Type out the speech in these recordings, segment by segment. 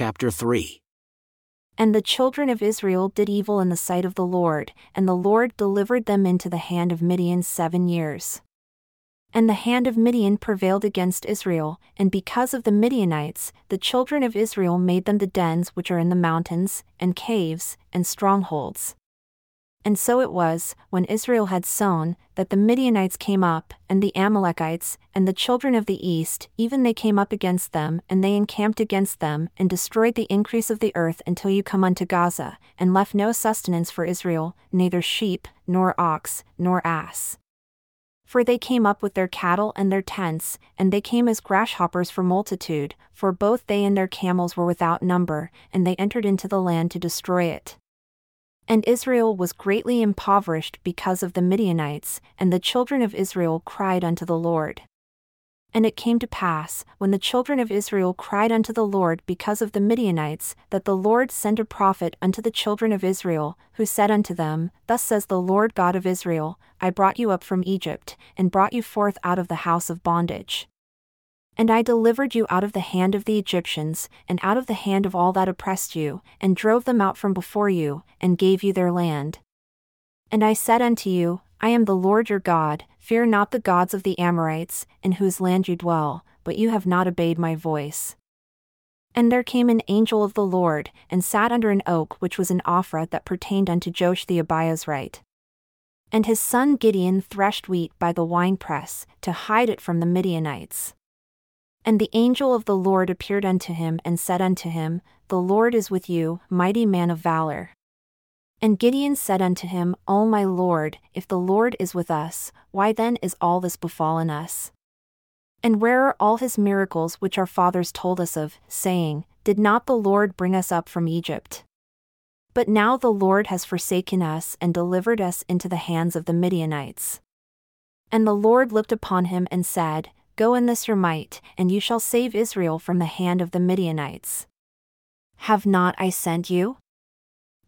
chapter 3. And the children of Israel did evil in the sight of the Lord, and the Lord delivered them into the hand of Midian seven years. And the hand of Midian prevailed against Israel, and because of the Midianites, the children of Israel made them the dens which are in the mountains, and caves, and strongholds. And so it was, when Israel had sown, that the Midianites came up, and the Amalekites, and the children of the east, even they came up against them, and they encamped against them, and destroyed the increase of the earth until you come unto Gaza, and left no sustenance for Israel, neither sheep, nor ox, nor ass. For they came up with their cattle and their tents, and they came as grasshoppers for multitude, for both they and their camels were without number, and they entered into the land to destroy it. And Israel was greatly impoverished because of the Midianites, and the children of Israel cried unto the Lord. And it came to pass, when the children of Israel cried unto the Lord because of the Midianites, that the Lord sent a prophet unto the children of Israel, who said unto them, Thus says the Lord God of Israel, I brought you up from Egypt, and brought you forth out of the house of bondage. And I delivered you out of the hand of the Egyptians, and out of the hand of all that oppressed you, and drove them out from before you, and gave you their land. And I said unto you, I am the Lord your God, fear not the gods of the Amorites, in whose land you dwell, but you have not obeyed my voice. And there came an angel of the Lord, and sat under an oak which was in Ophrah that pertained unto Joash the Abiezrite. And his son Gideon threshed wheat by the winepress, to hide it from the Midianites. And the angel of the Lord appeared unto him and said unto him, The Lord is with you, mighty man of valor. And Gideon said unto him, O my Lord, if the Lord is with us, why then is all this befallen us? And where are all his miracles which our fathers told us of, saying, Did not the Lord bring us up from Egypt? But now the Lord has forsaken us and delivered us into the hands of the Midianites. And the Lord looked upon him and said, Go in this your might, and you shall save Israel from the hand of the Midianites. Have not I sent you?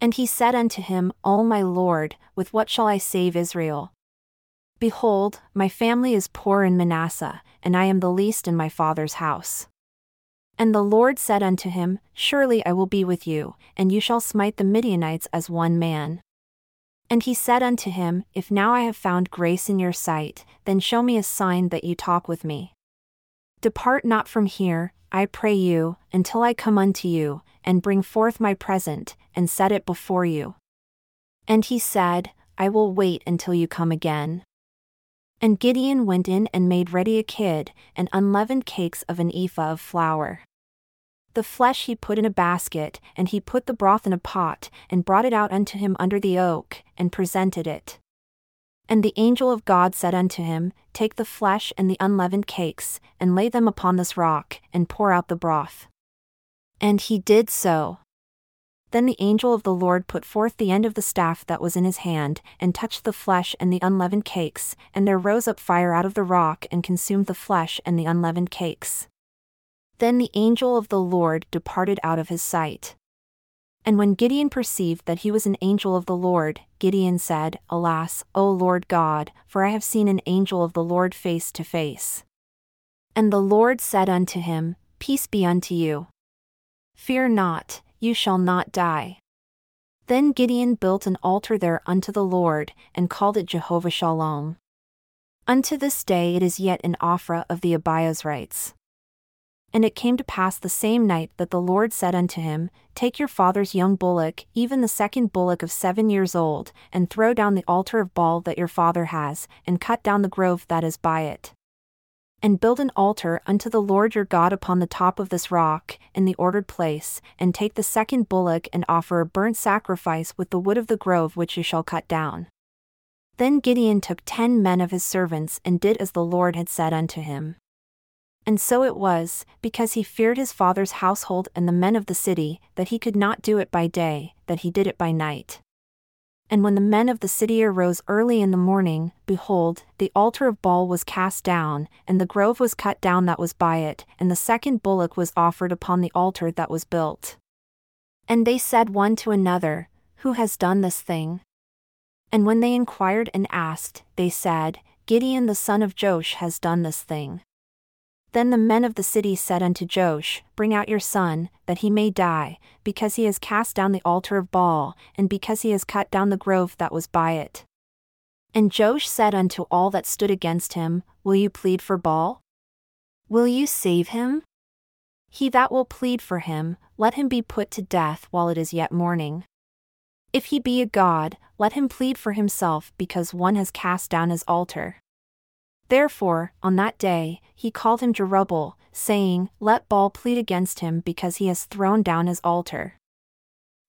And he said unto him, O my Lord, with what shall I save Israel? Behold, my family is poor in Manasseh, and I am the least in my father's house. And the Lord said unto him, Surely I will be with you, and you shall smite the Midianites as one man. And he said unto him, If now I have found grace in your sight, then show me a sign that you talk with me. Depart not from here, I pray you, until I come unto you, and bring forth my present, and set it before you. And he said, I will wait until you come again. And Gideon went in and made ready a kid, and unleavened cakes of an ephah of flour. The flesh he put in a basket, and he put the broth in a pot, and brought it out unto him under the oak, and presented it. And the angel of God said unto him, Take the flesh and the unleavened cakes, and lay them upon this rock, and pour out the broth. And he did so. Then the angel of the Lord put forth the end of the staff that was in his hand, and touched the flesh and the unleavened cakes, and there rose up fire out of the rock and consumed the flesh and the unleavened cakes. Then the angel of the Lord departed out of his sight. And when Gideon perceived that he was an angel of the Lord, Gideon said, Alas, O Lord God, for I have seen an angel of the Lord face to face. And the Lord said unto him, Peace be unto you. Fear not, you shall not die. Then Gideon built an altar there unto the Lord, and called it Jehovah Shalom. Unto this day it is yet an Ophrah of the Abiezrites. And it came to pass the same night that the Lord said unto him, Take your father's young bullock, even the second bullock of seven years old, and throw down the altar of Baal that your father has, and cut down the grove that is by it. And build an altar unto the Lord your God upon the top of this rock, in the ordered place, and take the second bullock and offer a burnt sacrifice with the wood of the grove which you shall cut down. Then Gideon took ten men of his servants and did as the Lord had said unto him. And so it was, because he feared his father's household and the men of the city, that he could not do it by day, that he did it by night. And when the men of the city arose early in the morning, behold, the altar of Baal was cast down, and the grove was cut down that was by it, and the second bullock was offered upon the altar that was built. And they said one to another, Who has done this thing? And when they inquired and asked, they said, Gideon the son of Joash has done this thing. Then the men of the city said unto Joash, Bring out your son, that he may die, because he has cast down the altar of Baal, and because he has cut down the grove that was by it. And Joash said unto all that stood against him, Will you plead for Baal? Will you save him? He that will plead for him, let him be put to death while it is yet morning. If he be a god, let him plead for himself because one has cast down his altar. Therefore, on that day, he called him Jerubbaal, saying, Let Baal plead against him because he has thrown down his altar.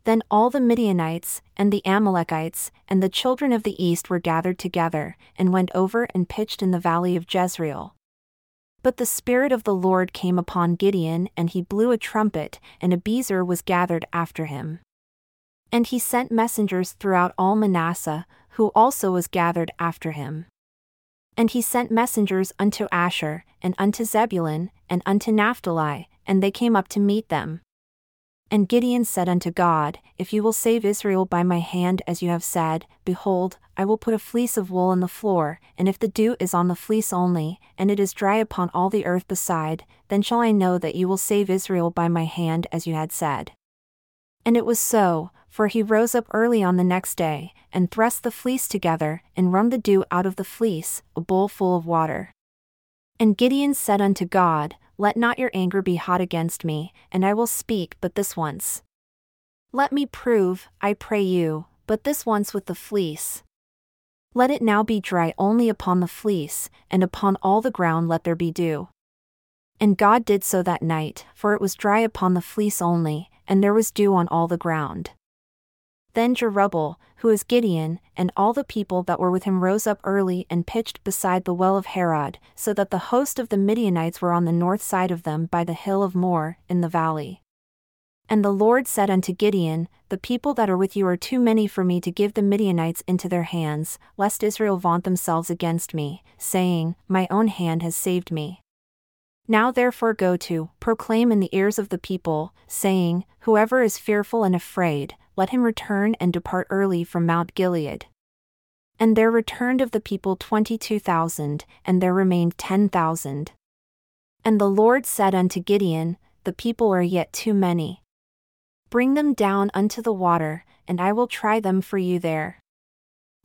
Then all the Midianites, and the Amalekites, and the children of the east were gathered together, and went over and pitched in the valley of Jezreel. But the Spirit of the Lord came upon Gideon, and he blew a trumpet, and Abiezer was gathered after him. And he sent messengers throughout all Manasseh, who also was gathered after him. And he sent messengers unto Asher, and unto Zebulun, and unto Naphtali, and they came up to meet them. And Gideon said unto God, If you will save Israel by my hand as you have said, behold, I will put a fleece of wool on the floor, and if the dew is on the fleece only, and it is dry upon all the earth beside, then shall I know that you will save Israel by my hand as you had said. And it was so, for he rose up early on the next day, and thrust the fleece together, and wrung the dew out of the fleece, a bowl full of water. And Gideon said unto God, Let not your anger be hot against me, and I will speak but this once. Let me prove, I pray you, but this once with the fleece. Let it now be dry only upon the fleece, and upon all the ground let there be dew. And God did so that night, for it was dry upon the fleece only, and there was dew on all the ground. Then Jerubbaal, who is Gideon, and all the people that were with him rose up early and pitched beside the well of Harod, so that the host of the Midianites were on the north side of them by the hill of Moreh, in the valley. And the Lord said unto Gideon, The people that are with you are too many for me to give the Midianites into their hands, lest Israel vaunt themselves against me, saying, My own hand has saved me. Now therefore go to, proclaim in the ears of the people, saying, Whoever is fearful and afraid, let him return and depart early from Mount Gilead. And there returned of the people twenty two thousand, and there remained ten thousand. And the Lord said unto Gideon, The people are yet too many. Bring them down unto the water, and I will try them for you there.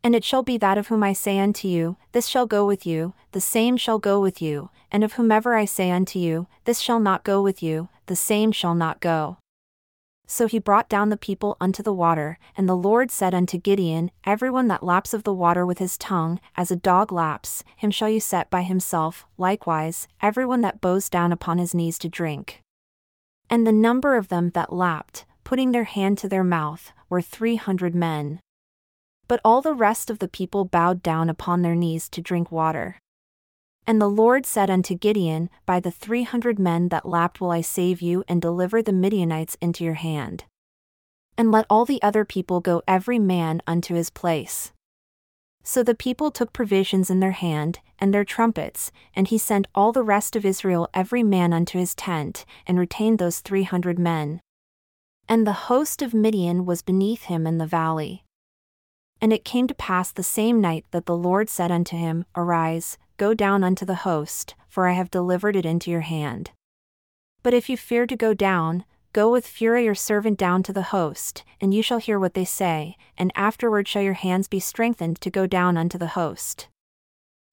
And it shall be that of whom I say unto you, This shall go with you, the same shall go with you, and of whomever I say unto you, This shall not go with you, the same shall not go. So he brought down the people unto the water, and the Lord said unto Gideon, Every one that laps of the water with his tongue, as a dog laps, him shall you set by himself, likewise, every one that bows down upon his knees to drink. And the number of them that lapped, putting their hand to their mouth, were three hundred men. But all the rest of the people bowed down upon their knees to drink water. And the Lord said unto Gideon, By the three hundred men that lapped will I save you and deliver the Midianites into your hand. And let all the other people go every man unto his place. So the people took provisions in their hand, and their trumpets, and he sent all the rest of Israel every man unto his tent, and retained those three hundred men. And the host of Midian was beneath him in the valley. And it came to pass the same night that the Lord said unto him, Arise, Go down unto the host, for I have delivered it into your hand. But if you fear to go down, go with Phurah your servant down to the host, and you shall hear what they say, and afterward shall your hands be strengthened to go down unto the host.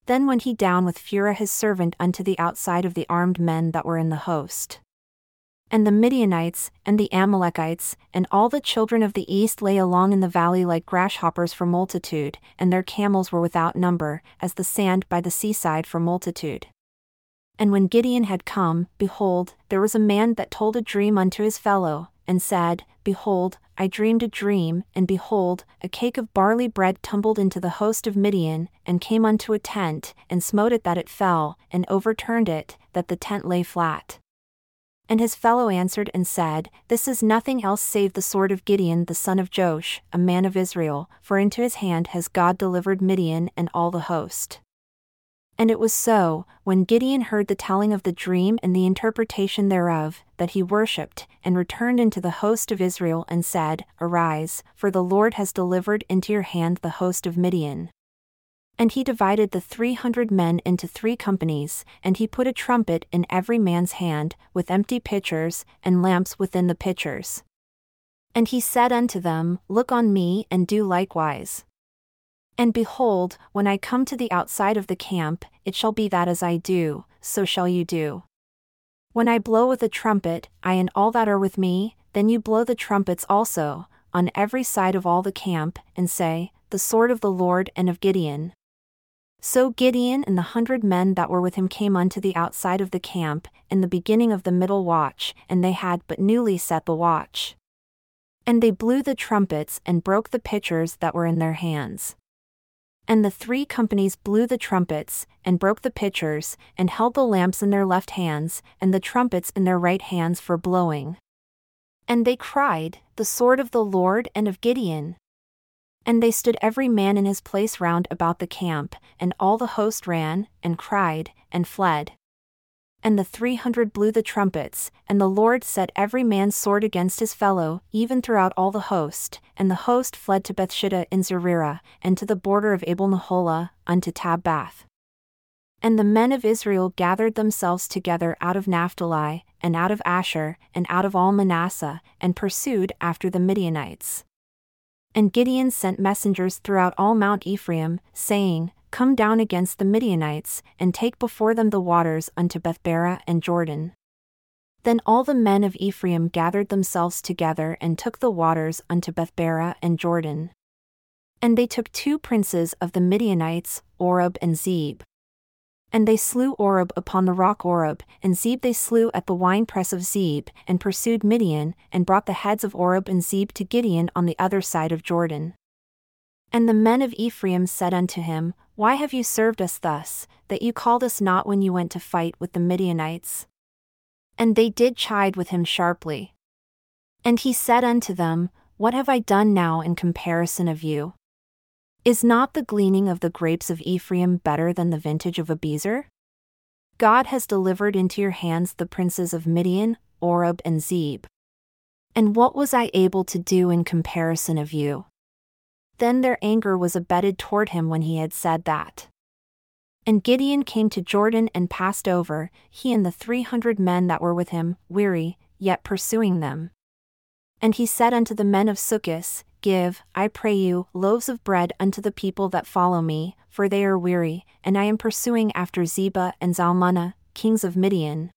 Then went he down with Phurah his servant unto the outside of the armed men that were in the host. And the Midianites, and the Amalekites, and all the children of the east lay along in the valley like grasshoppers for multitude, and their camels were without number, as the sand by the seaside for multitude. And when Gideon had come, behold, there was a man that told a dream unto his fellow, and said, Behold, I dreamed a dream, and behold, a cake of barley bread tumbled into the host of Midian, and came unto a tent, and smote it that it fell, and overturned it, that the tent lay flat. And his fellow answered and said, This is nothing else save the sword of Gideon the son of Joash, a man of Israel, for into his hand has God delivered Midian and all the host. And it was so, when Gideon heard the telling of the dream and the interpretation thereof, that he worshipped, and returned into the host of Israel and said, Arise, for the Lord has delivered into your hand the host of Midian. And he divided the three hundred men into three companies, and he put a trumpet in every man's hand, with empty pitchers, and lamps within the pitchers. And he said unto them, Look on me, and do likewise. And behold, when I come to the outside of the camp, it shall be that as I do, so shall you do. When I blow with a trumpet, I and all that are with me, then you blow the trumpets also, on every side of all the camp, and say, The sword of the Lord and of Gideon. So Gideon and the hundred men that were with him came unto the outside of the camp, in the beginning of the middle watch, and they had but newly set the watch. And they blew the trumpets and broke the pitchers that were in their hands. And the three companies blew the trumpets, and broke the pitchers, and held the lamps in their left hands, and the trumpets in their right hands for blowing. And they cried, The sword of the Lord and of Gideon. And they stood every man in his place round about the camp, and all the host ran, and cried, and fled and the three hundred blew the trumpets, and the Lord set every man's sword against his fellow, even throughout all the host, and the host fled to Bethshittah in Zererath, and to the border of Abel Meholah, unto Tabbath. And the men of Israel gathered themselves together out of Naphtali, and out of Asher, and out of all Manasseh, and pursued after the Midianites. And Gideon sent messengers throughout all Mount Ephraim, saying, Come down against the Midianites, and take before them the waters unto Bethbara and Jordan. Then all the men of Ephraim gathered themselves together and took the waters unto Bethbara and Jordan. And they took two princes of the Midianites, Oreb and Zeb. And they slew Oreb upon the rock Oreb, and Zeb they slew at the winepress of Zeb, and pursued Midian, and brought the heads of Oreb and Zeb to Gideon on the other side of Jordan. And the men of Ephraim said unto him, Why have you served us thus, that you called us not when you went to fight with the Midianites? And they did chide with him sharply. And he said unto them, What have I done now in comparison of you? Is not the gleaning of the grapes of Ephraim better than the vintage of Abiezer? God has delivered into your hands the princes of Midian, Oreb, and Zeb. And what was I able to do in comparison of you? Then their anger was abetted toward him when he had said that. And Gideon came to Jordan and passed over, he and the three hundred men that were with him, weary, yet pursuing them. And he said unto the men of Succoth, Give, I pray you, loaves of bread unto the people that follow me, for they are weary, and I am pursuing after Zebah and Zalmunna, kings of Midian.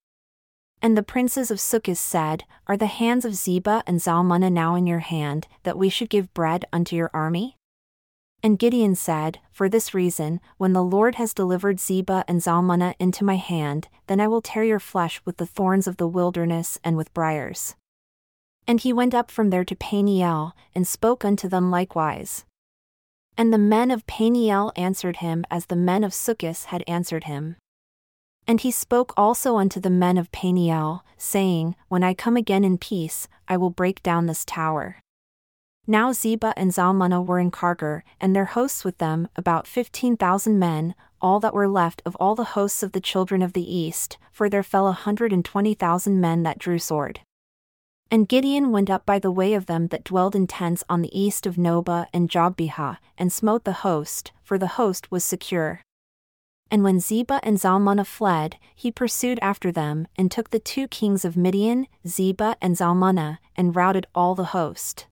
And the princes of Succoth said, Are the hands of Zebah and Zalmunna now in your hand, that we should give bread unto your army? And Gideon said, For this reason, when the Lord has delivered Zebah and Zalmunna into my hand, then I will tear your flesh with the thorns of the wilderness and with briers. And he went up from there to Peniel, and spoke unto them likewise. And the men of Peniel answered him as the men of Succoth had answered him. And he spoke also unto the men of Peniel, saying, When I come again in peace, I will break down this tower. Now Zebah and Zalmunna were in Karkor, and their hosts with them, about fifteen thousand men, all that were left of all the hosts of the children of the east, for there fell a hundred and twenty thousand men that drew sword. And Gideon went up by the way of them that dwelled in tents on the east of Nobah and Jogbehah, and smote the host, for the host was secure. And when Zebah and Zalmunna fled, he pursued after them, and took the two kings of Midian, Zebah and Zalmunna, and routed all the host.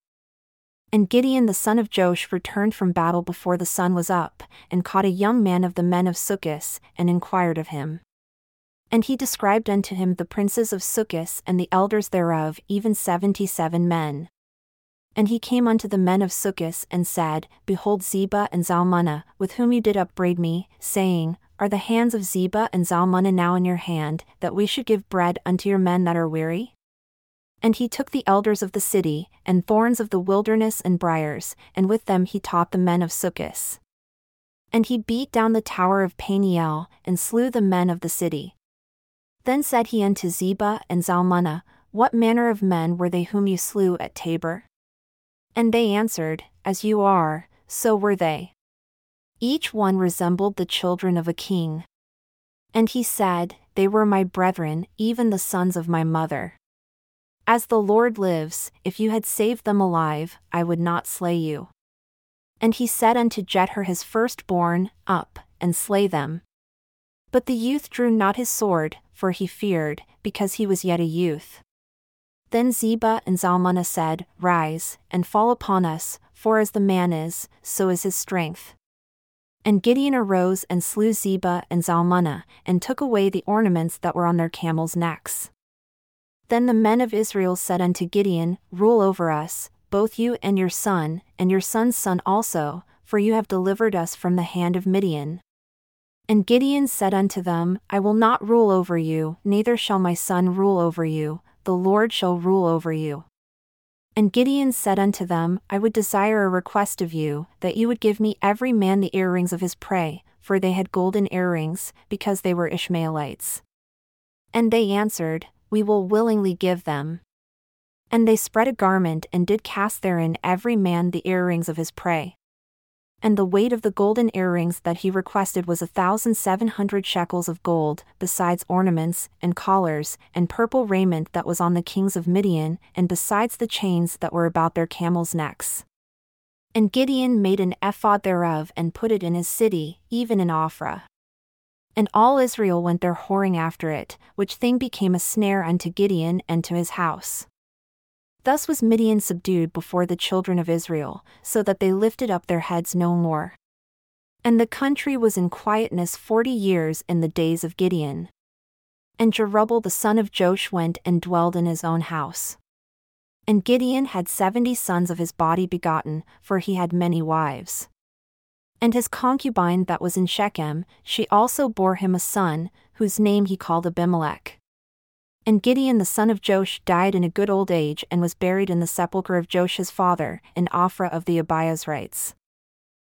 And Gideon the son of Joash returned from battle before the sun was up, and caught a young man of the men of Succoth, and inquired of him. And he described unto him the princes of Succoth and the elders thereof, even seventy seven men. And he came unto the men of Succoth and said, Behold Zebah and Zalmunna, with whom you did upbraid me, saying, are the hands of Zebah and Zalmunna now in your hand, that we should give bread unto your men that are weary? And he took the elders of the city, and thorns of the wilderness and briers, and with them he taught the men of Succoth. And he beat down the tower of Peniel, and slew the men of the city. Then said he unto Zebah and Zalmunna, What manner of men were they whom you slew at Tabor? And they answered, As you are, so were they. Each one resembled the children of a king. And he said, They were my brethren, even the sons of my mother. As the Lord lives, if you had saved them alive, I would not slay you. And he said unto Jether his firstborn, Up, and slay them. But the youth drew not his sword, for he feared, because he was yet a youth. Then Zebah and Zalmunna said, Rise, and fall upon us, for as the man is, so is his strength. And Gideon arose and slew Zebah and Zalmunna, and took away the ornaments that were on their camels' necks. Then the men of Israel said unto Gideon, Rule over us, both you and your son, and your son's son also, for you have delivered us from the hand of Midian. And Gideon said unto them, I will not rule over you, neither shall my son rule over you, the Lord shall rule over you. And Gideon said unto them, I would desire a request of you, that you would give me every man the earrings of his prey, for they had golden earrings, because they were Ishmaelites. And they answered, We will willingly give them. And they spread a garment and did cast therein every man the earrings of his prey. And the weight of the golden earrings that he requested was a thousand seven hundred shekels of gold, besides ornaments, and collars, and purple raiment that was on the kings of Midian, and besides the chains that were about their camels' necks. And Gideon made an ephod thereof and put it in his city, even in Ophrah. And all Israel went there whoring after it, which thing became a snare unto Gideon and to his house. Thus was Midian subdued before the children of Israel, so that they lifted up their heads no more. And the country was in quietness forty years in the days of Gideon. And Jerubbaal the son of Joash went and dwelled in his own house. And Gideon had seventy sons of his body begotten, for he had many wives. And his concubine that was in Shechem, she also bore him a son, whose name he called Abimelech. And Gideon the son of Joash died in a good old age and was buried in the sepulchre of Joash his father, in Ophrah of the Abiezrites.